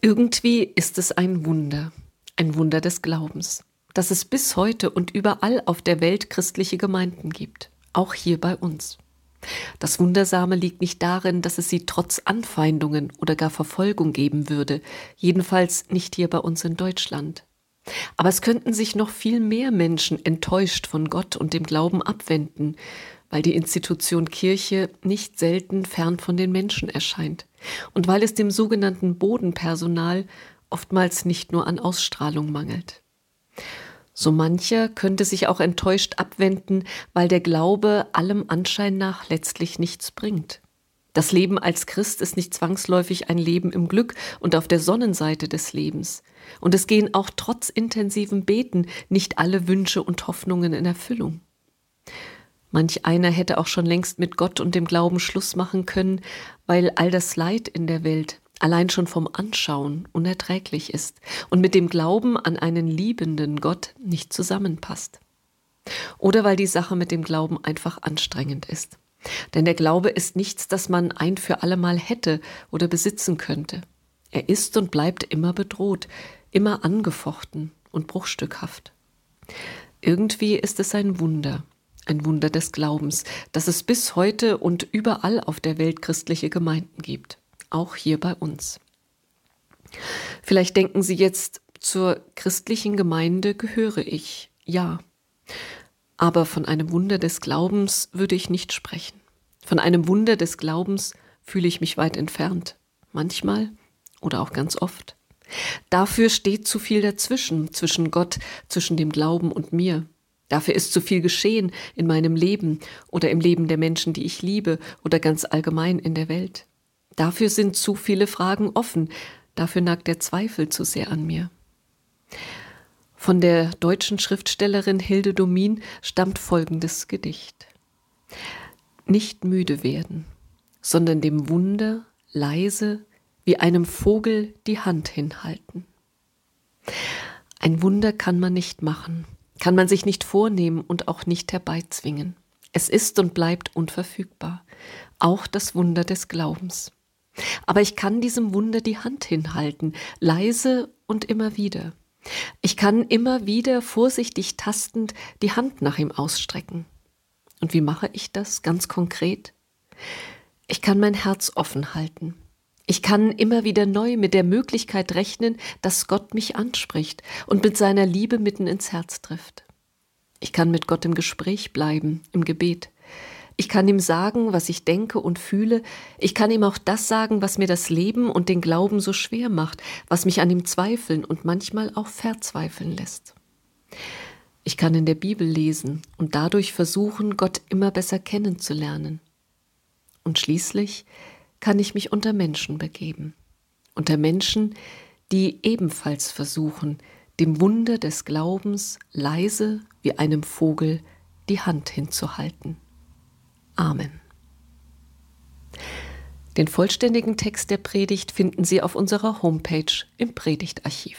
Irgendwie ist es ein Wunder, ein Wunder des Glaubens, dass es bis heute und überall auf der Welt christliche Gemeinden gibt, auch hier bei uns. Das Wundersame liegt nicht darin, dass es sie trotz Anfeindungen oder gar Verfolgung geben würde, jedenfalls nicht hier bei uns in Deutschland. Aber es könnten sich noch viel mehr Menschen enttäuscht von Gott und dem Glauben abwenden, weil die Institution Kirche nicht selten fern von den Menschen erscheint und weil es dem sogenannten Bodenpersonal oftmals nicht nur an Ausstrahlung mangelt. So mancher könnte sich auch enttäuscht abwenden, weil der Glaube allem Anschein nach letztlich nichts bringt. Das Leben als Christ ist nicht zwangsläufig ein Leben im Glück und auf der Sonnenseite des Lebens. Und es gehen auch trotz intensivem Beten nicht alle Wünsche und Hoffnungen in Erfüllung. Manch einer hätte auch schon längst mit Gott und dem Glauben Schluss machen können, weil all das Leid in der Welt, allein schon vom Anschauen unerträglich ist und mit dem Glauben an einen liebenden Gott nicht zusammenpasst. Oder weil die Sache mit dem Glauben einfach anstrengend ist. Denn der Glaube ist nichts, das man ein für allemal hätte oder besitzen könnte. Er ist und bleibt immer bedroht, immer angefochten und bruchstückhaft. Irgendwie ist es ein Wunder, ein Wunder des Glaubens, dass es bis heute und überall auf der Welt christliche Gemeinden gibt auch hier bei uns. Vielleicht denken Sie jetzt, zur christlichen Gemeinde gehöre ich, ja. Aber von einem Wunder des Glaubens würde ich nicht sprechen. Von einem Wunder des Glaubens fühle ich mich weit entfernt, manchmal oder auch ganz oft. Dafür steht zu viel dazwischen, zwischen Gott, zwischen dem Glauben und mir. Dafür ist zu viel geschehen in meinem Leben oder im Leben der Menschen, die ich liebe oder ganz allgemein in der Welt. Dafür sind zu viele Fragen offen, dafür nagt der Zweifel zu sehr an mir. Von der deutschen Schriftstellerin Hilde Domin stammt folgendes Gedicht. Nicht müde werden, sondern dem Wunder leise wie einem Vogel die Hand hinhalten. Ein Wunder kann man nicht machen, kann man sich nicht vornehmen und auch nicht herbeizwingen. Es ist und bleibt unverfügbar, auch das Wunder des Glaubens. Aber ich kann diesem Wunder die Hand hinhalten, leise und immer wieder. Ich kann immer wieder vorsichtig tastend die Hand nach ihm ausstrecken. Und wie mache ich das ganz konkret? Ich kann mein Herz offen halten. Ich kann immer wieder neu mit der Möglichkeit rechnen, dass Gott mich anspricht und mit seiner Liebe mitten ins Herz trifft. Ich kann mit Gott im Gespräch bleiben, im Gebet. Ich kann ihm sagen, was ich denke und fühle. Ich kann ihm auch das sagen, was mir das Leben und den Glauben so schwer macht, was mich an ihm zweifeln und manchmal auch verzweifeln lässt. Ich kann in der Bibel lesen und dadurch versuchen, Gott immer besser kennenzulernen. Und schließlich kann ich mich unter Menschen begeben. Unter Menschen, die ebenfalls versuchen, dem Wunder des Glaubens leise wie einem Vogel die Hand hinzuhalten. Amen. Den vollständigen Text der Predigt finden Sie auf unserer Homepage im Predigtarchiv.